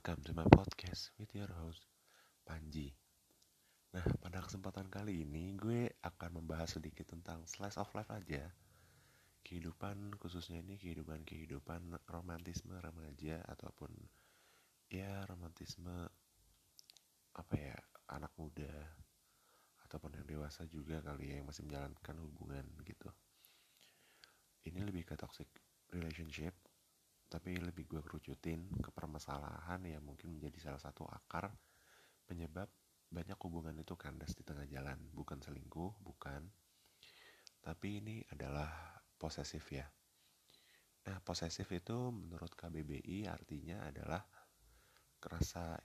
Welcome to my podcast with your host Panji. Nah, pada kesempatan kali ini gue akan membahas sedikit tentang slice of life aja. Kehidupan khususnya ini kehidupan-kehidupan romantisme remaja ataupun ya romantisme apa ya anak muda ataupun yang dewasa juga kali ya yang masih menjalankan hubungan gitu. Ini lebih ke toxic relationship tapi lebih gue kerucutin ke permasalahan yang mungkin menjadi salah satu akar penyebab banyak hubungan itu kandas di tengah jalan. Bukan selingkuh bukan. Tapi ini adalah posesif ya. Nah posesif itu menurut KBBI artinya adalah kerasa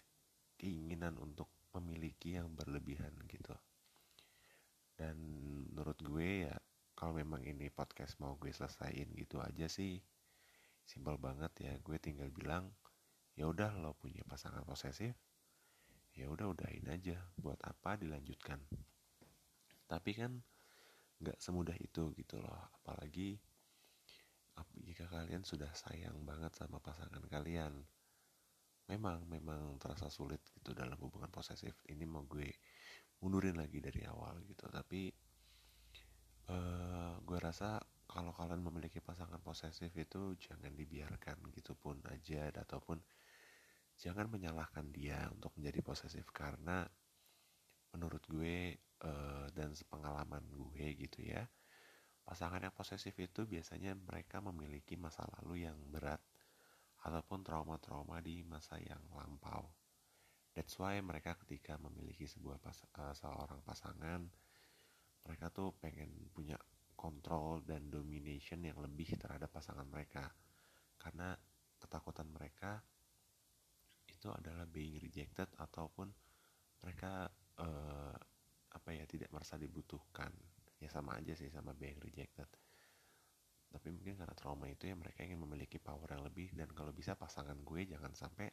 keinginan untuk memiliki yang berlebihan gitu. Dan menurut gue ya kalau memang ini podcast mau gue selesaiin gitu aja sih simpel banget ya gue tinggal bilang ya udah lo punya pasangan posesif ya udah udahin aja buat apa dilanjutkan? Tapi kan nggak semudah itu gitu loh apalagi jika kalian sudah sayang banget sama pasangan kalian memang memang terasa sulit gitu dalam hubungan posesif. Ini mau gue mundurin lagi dari awal gitu tapi uh, gue rasa kalau kalian memiliki pasangan posesif itu jangan dibiarkan gitu pun aja ataupun jangan menyalahkan dia untuk menjadi posesif. Karena menurut gue uh, dan sepengalaman gue gitu ya pasangan yang posesif itu biasanya mereka memiliki masa lalu yang berat ataupun trauma-trauma di masa yang lampau. That's why mereka ketika memiliki sebuah pas uh, seorang pasangan mereka tuh pengen dan domination yang lebih terhadap pasangan mereka. Karena ketakutan mereka itu adalah being rejected ataupun mereka uh, apa ya tidak merasa dibutuhkan. Ya sama aja sih sama being rejected. Tapi mungkin karena trauma itu ya mereka ingin memiliki power yang lebih. Dan kalau bisa pasangan gue jangan sampai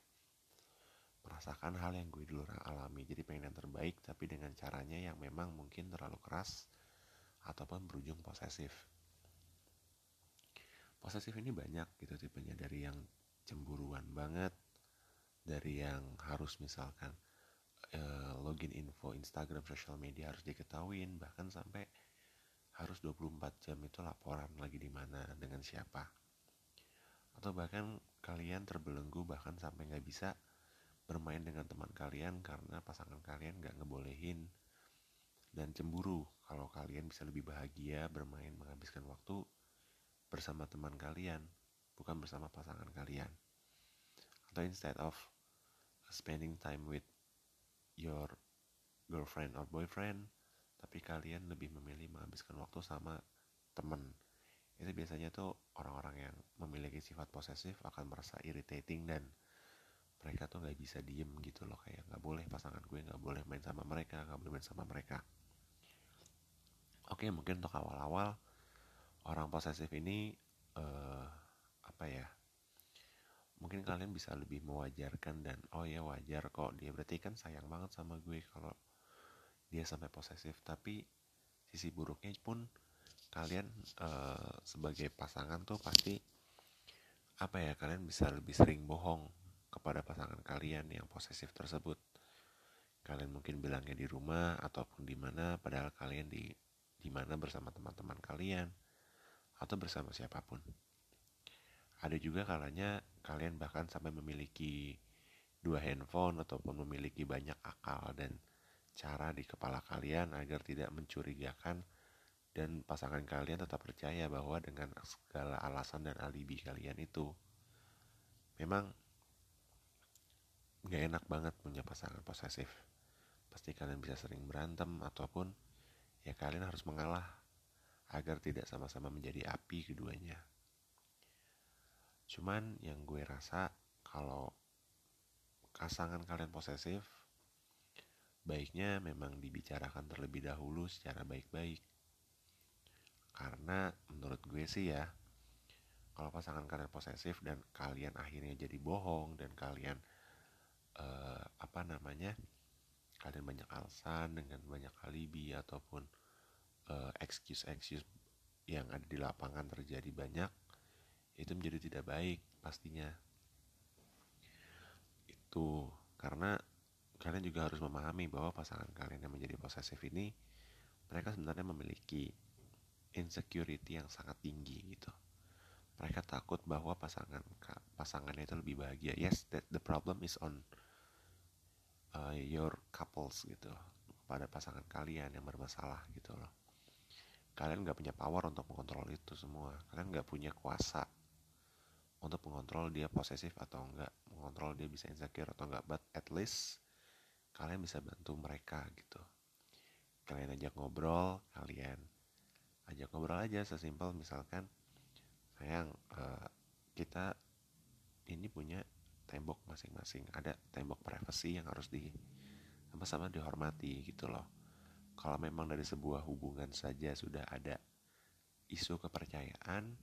merasakan hal yang gue dulu alami. Jadi pengen yang terbaik tapi dengan caranya yang memang mungkin terlalu keras ataupun berujung posesif. Posesif ini banyak gitu tipenya dari yang cemburuan banget, dari yang harus misalkan uh, login info Instagram, social media harus diketahuin, bahkan sampai harus 24 jam itu laporan lagi di mana dengan siapa. Atau bahkan kalian terbelenggu bahkan sampai nggak bisa bermain dengan teman kalian karena pasangan kalian nggak ngebolehin dan cemburu kalau kalian bisa lebih bahagia bermain menghabiskan waktu bersama teman kalian bukan bersama pasangan kalian. Atau instead of spending time with your girlfriend or boyfriend tapi kalian lebih memilih menghabiskan waktu sama temen itu biasanya tuh orang-orang yang memiliki sifat posesif akan merasa irritating dan mereka tuh nggak bisa diem gitu loh kayak nggak boleh pasangan gue nggak boleh main sama mereka nggak boleh main sama mereka. Oke mungkin untuk awal-awal orang posesif ini uh, apa ya mungkin kalian bisa lebih mewajarkan dan oh ya wajar kok dia. Berarti kan sayang banget sama gue kalau dia sampai posesif. Tapi sisi buruknya pun kalian uh, sebagai pasangan tuh pasti apa ya kalian bisa lebih sering bohong kepada pasangan kalian yang posesif tersebut. Kalian mungkin bilangnya di rumah ataupun di mana padahal kalian di di mana bersama teman-teman kalian atau bersama siapa pun. Ada juga kalanya kalian bahkan sampai memiliki dua handphone ataupun memiliki banyak akal dan cara di kepala kalian agar tidak mencurigakan dan pasangan kalian tetap percaya bahwa dengan segala alasan dan alibi kalian itu memang gak enak banget punya pasangan posesif pasti kalian bisa sering berantem ataupun ya kalian harus mengalah agar tidak sama-sama menjadi api keduanya. Cuman yang gue rasa kalau pasangan kalian posesif, baiknya memang dibicarakan terlebih dahulu secara baik-baik. Karena menurut gue sih ya, kalau pasangan kalian posesif dan kalian akhirnya jadi bohong dan kalian uh, apa namanya kalian banyak alasan dengan banyak alibi ataupun excuse-excuse yang ada di lapangan terjadi banyak itu menjadi tidak baik pastinya. Gitu karena kalian juga harus memahami bahwa pasangan kalian yang menjadi posesif ini mereka sebenarnya memiliki insecurity yang sangat tinggi gitu. Mereka takut bahwa pasangan pasangannya itu lebih bahagia. Yes that the problem is on uh, your couples gitu pada pasangan kalian yang bermasalah gitu loh kalian nggak punya power untuk mengontrol itu semua. Kalian nggak punya kuasa untuk mengontrol dia posesif atau enggak mengontrol dia bisa insecure atau enggak but at least kalian bisa bantu mereka gitu. Kalian ajak ngobrol kalian ajak ngobrol aja sesimpel misalkan sayang uh, kita ini punya tembok masing-masing. Ada tembok privasi yang harus di sama-sama dihormati gitu loh kalau memang dari sebuah hubungan saja sudah ada isu kepercayaan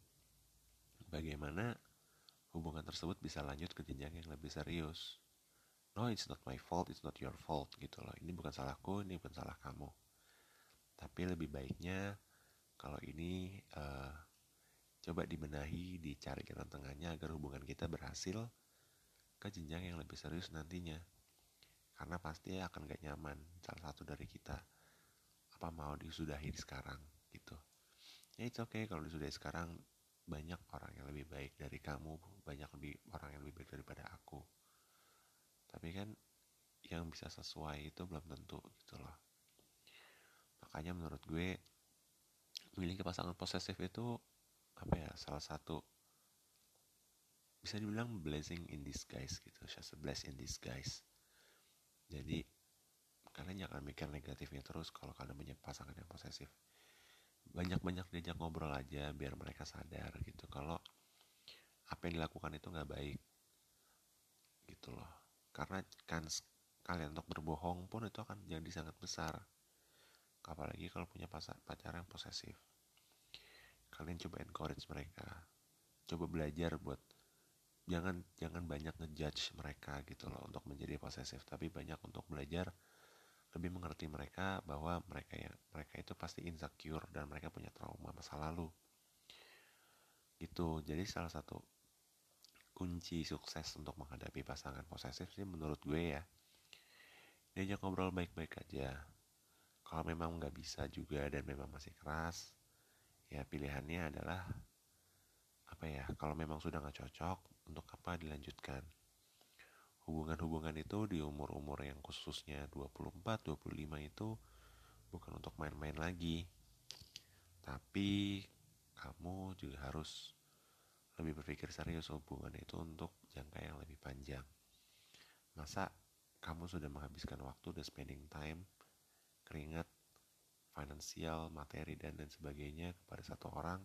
bagaimana hubungan tersebut bisa lanjut ke jenjang yang lebih serius? No it's not my fault it's not your fault gitu loh. Ini bukan salahku ini bukan salah kamu. Tapi lebih baiknya kalau ini uh, coba dibenahi dicari jalan tengahnya agar hubungan kita berhasil ke jenjang yang lebih serius nantinya. Karena pasti akan gak nyaman salah satu dari kita apa mau disudahi sekarang gitu. Ya it's okay kalau disudahi sekarang banyak orang yang lebih baik dari kamu banyak lebih orang yang lebih baik daripada aku. Tapi kan yang bisa sesuai itu belum tentu gitu loh. Makanya menurut gue memiliki pasangan posesif itu apa ya salah satu bisa dibilang blessing in disguise gitu. Just a bless in disguise. Jadi kalian jangan mikir negatifnya terus kalau kalian punya pasangan yang posesif. Banyak-banyak diajak ngobrol aja biar mereka sadar gitu kalau apa yang dilakukan itu nggak baik gitu loh. Karena kan kalian untuk berbohong pun itu akan jadi sangat besar. Apalagi kalau punya pacar yang posesif. Kalian coba encourage mereka. Coba belajar buat jangan jangan banyak ngejudge mereka gitu loh untuk menjadi posesif. Tapi banyak untuk belajar lebih mengerti mereka bahwa mereka ya mereka itu pasti insecure dan mereka punya trauma masa lalu. Gitu. Jadi salah satu kunci sukses untuk menghadapi pasangan posesif sih menurut gue ya diajak ngobrol baik-baik aja. Kalau memang nggak bisa juga dan memang masih keras ya pilihannya adalah apa ya kalau memang sudah nggak cocok untuk apa dilanjutkan hubungan-hubungan itu di umur-umur yang khususnya 24-25 itu bukan untuk main-main lagi tapi kamu juga harus lebih berpikir serius hubungan itu untuk jangka yang lebih panjang. Masa kamu sudah menghabiskan waktu dan spending time, keringat, finansial, materi, dan lain sebagainya kepada satu orang,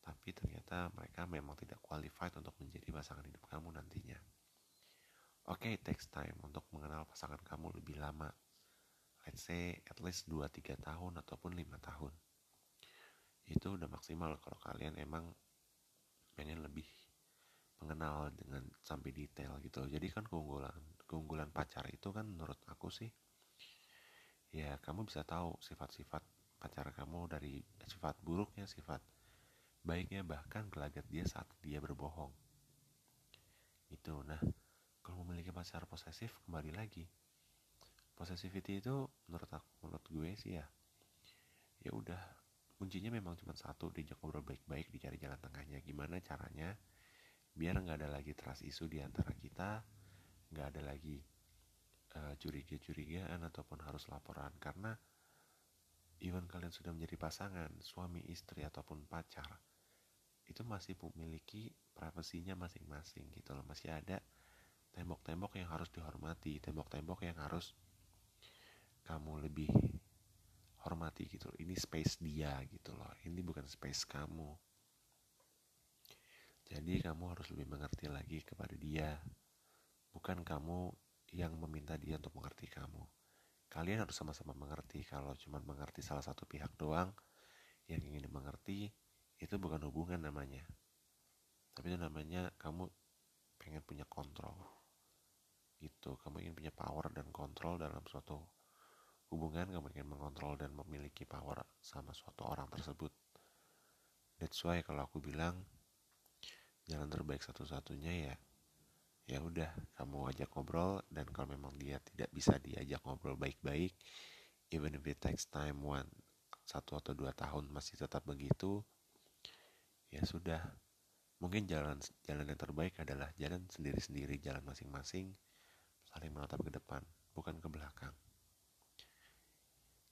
tapi ternyata mereka memang tidak qualified untuk menjadi pasangan hidup kamu nantinya. Oke, okay, takes time untuk mengenal pasangan kamu lebih lama. Let's say at least 2-3 tahun ataupun 5 tahun. Itu udah maksimal kalau kalian emang pengen lebih mengenal dengan sampai detail gitu jadi kan keunggulan keunggulan pacar itu kan menurut aku sih ya kamu bisa tahu sifat-sifat pacar kamu dari sifat buruknya sifat baiknya bahkan gelagat dia saat dia berbohong itu nah kalau memiliki pacar posesif kembali lagi. Posesivity itu menurut aku menurut gue sih ya ya udah kuncinya memang cuma satu diajak ngobrol baik-baik dicari jalan tengahnya. Gimana caranya biar nggak ada lagi trust isu di antara kita nggak ada lagi uh, curiga-curigaan ataupun harus laporan. Karena even kalian sudah menjadi pasangan suami istri ataupun pacar itu masih memiliki privasinya masing-masing gitu loh. Masih ada tembok-tembok yang harus dihormati tembok-tembok yang harus kamu lebih hormati gitu ini space dia gitu loh. Ini bukan space kamu. Jadi kamu harus lebih mengerti lagi kepada dia. Bukan kamu yang meminta dia untuk mengerti kamu. Kalian harus sama-sama mengerti. Kalau cuma mengerti salah satu pihak doang yang ingin dimengerti itu bukan hubungan namanya. Tapi itu namanya kamu pengen punya kontrol gitu. Kamu ingin punya power dan kontrol dalam suatu hubungan kamu ingin mengontrol dan memiliki power sama suatu orang tersebut. That's why kalau aku bilang jalan terbaik satu-satunya ya ya udah kamu ajak ngobrol dan kalau memang dia tidak bisa diajak ngobrol baik-baik even if it takes time one satu atau dua tahun masih tetap begitu ya sudah. Mungkin jalan jalan yang terbaik adalah jalan sendiri-sendiri jalan masing-masing saling menatap ke depan bukan ke belakang.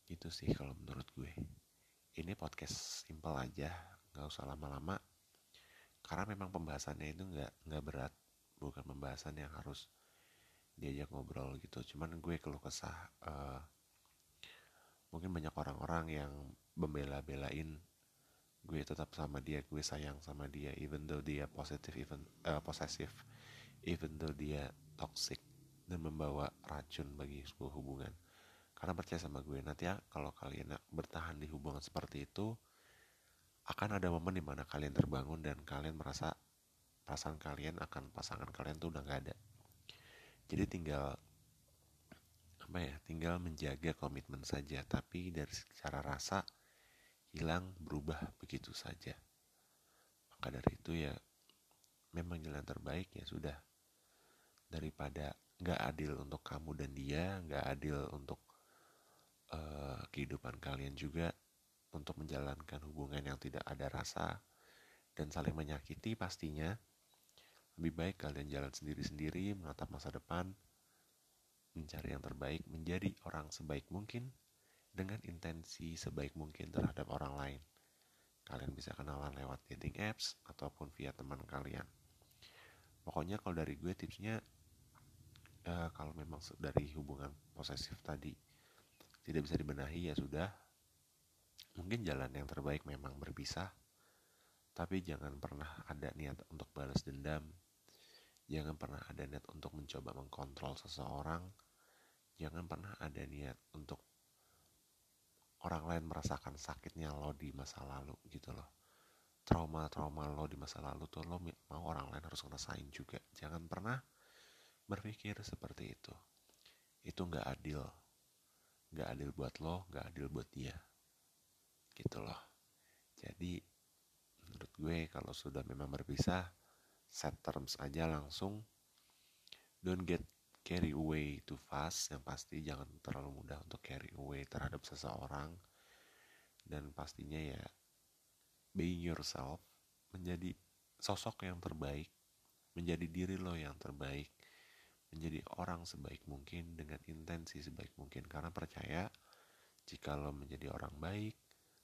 Gitu sih kalau menurut gue. Ini podcast simple aja nggak usah lama-lama. Karena memang pembahasannya itu nggak nggak berat. Bukan pembahasan yang harus diajak ngobrol gitu. Cuman gue keluh kesah uh, mungkin banyak orang-orang yang membela-belain gue tetap sama dia gue sayang sama dia even though dia positif even uh, posesif even though dia toxic dan membawa racun bagi sebuah hubungan. Karena percaya sama gue nanti ya kalau kalian bertahan di hubungan seperti itu akan ada momen di mana kalian terbangun dan kalian merasa perasaan kalian akan pasangan kalian tuh udah nggak ada. Jadi tinggal apa ya tinggal menjaga komitmen saja. Tapi dari secara rasa hilang berubah begitu saja. Maka dari itu ya memang jalan terbaik ya sudah. Daripada nggak adil untuk kamu dan dia nggak adil untuk uh, kehidupan kalian juga untuk menjalankan hubungan yang tidak ada rasa dan saling menyakiti pastinya lebih baik kalian jalan sendiri-sendiri, menatap masa depan, mencari yang terbaik, menjadi orang sebaik mungkin dengan intensi sebaik mungkin terhadap orang lain. Kalian bisa kenalan lewat dating apps ataupun via teman kalian. Pokoknya kalau dari gue tipsnya uh, kalau memang dari hubungan posesif tadi tidak bisa dibenahi ya sudah. Mungkin jalan yang terbaik memang berpisah. Tapi jangan pernah ada niat untuk balas dendam Jangan pernah ada niat untuk mencoba mengkontrol seseorang. Jangan pernah ada niat untuk orang lain merasakan sakitnya lo di masa lalu gitu loh. Trauma-trauma lo di masa lalu tuh lo mau orang lain harus ngerasain juga. Jangan pernah berpikir seperti itu. Itu nggak adil. Nggak adil buat lo, nggak adil buat dia. Gitu loh. Jadi menurut gue kalau sudah memang berpisah set terms aja langsung don't get carry away too fast yang pasti jangan terlalu mudah untuk carry away terhadap seseorang dan pastinya ya being yourself menjadi sosok yang terbaik menjadi diri lo yang terbaik menjadi orang sebaik mungkin dengan intensi sebaik mungkin. Karena percaya jika lo menjadi orang baik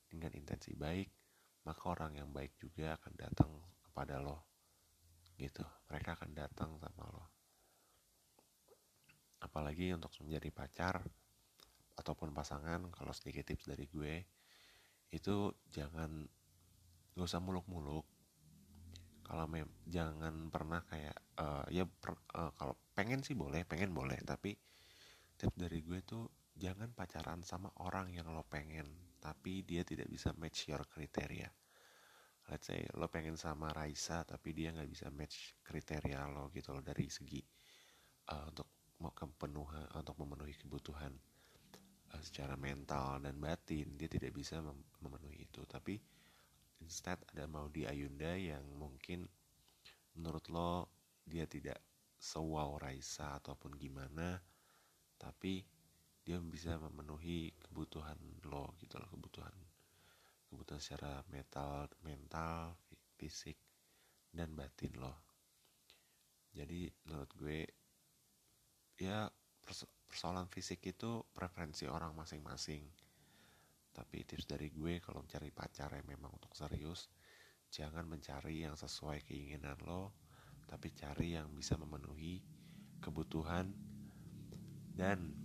dengan intensi baik maka orang yang baik juga akan datang kepada lo. Gitu. Mereka akan datang sama lo. Apalagi untuk menjadi pacar ataupun pasangan kalau sedikit tips dari gue itu jangan gak usah muluk-muluk kalau mem jangan pernah kayak uh, ya per, uh, kalau pengen sih boleh pengen boleh tapi tips dari gue tuh jangan pacaran sama orang yang lo pengen tapi dia tidak bisa match your kriteria let's say lo pengen sama Raisa tapi dia nggak bisa match kriteria lo gitu loh dari segi uh, untuk mau kepenuhan untuk memenuhi kebutuhan uh, secara mental dan batin dia tidak bisa mem memenuhi itu. Tapi instead ada mau di Ayunda yang mungkin menurut lo dia tidak sewow Raisa ataupun gimana tapi dia bisa memenuhi kebutuhan lo gitu loh kebutuhan kebutuhan secara mental mental fisik dan batin lo. Jadi menurut gue ya persoalan fisik itu preferensi orang masing-masing tapi tips dari gue kalau mencari pacar yang memang untuk serius jangan mencari yang sesuai keinginan lo tapi cari yang bisa memenuhi kebutuhan dan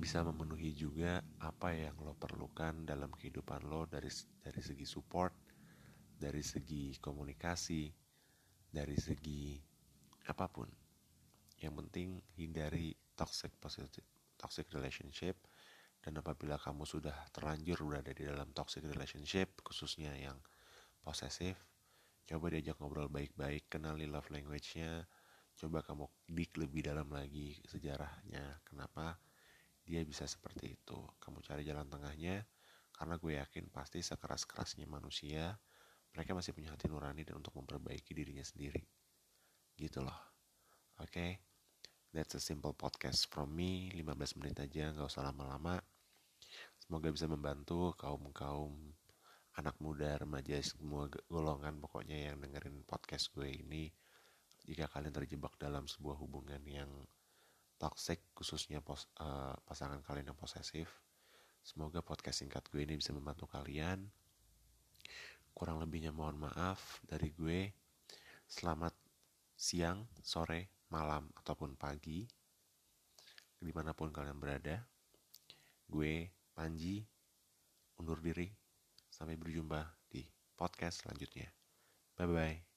bisa memenuhi juga apa yang lo perlukan dalam kehidupan lo dari dari segi support, dari segi komunikasi, dari segi apa pun. Yang penting hindari toxic positive toxic relationship dan apabila kamu sudah terlanjur berada di dalam toxic relationship khususnya yang posesif coba diajak ngobrol baik-baik kenali love language-nya coba kamu dik lebih dalam lagi sejarahnya kenapa dia bisa seperti itu kamu cari jalan tengahnya karena gue yakin pasti sekeras-kerasnya manusia mereka masih punya hati nurani dan untuk memperbaiki dirinya sendiri gitu loh Oke, okay? that's a simple podcast from me, 15 menit aja, nggak usah lama-lama. Semoga bisa membantu kaum-kaum anak muda, remaja, semua golongan pokoknya yang dengerin podcast gue ini. Jika kalian terjebak dalam sebuah hubungan yang toxic, khususnya pos, uh, pasangan kalian yang posesif, semoga podcast singkat gue ini bisa membantu kalian. Kurang lebihnya mohon maaf dari gue. Selamat siang, sore, malam, ataupun pagi. Di mana pun kalian berada. Gue, Panji, undur diri. Sampai berjumpa di podcast selanjutnya. Bye-bye.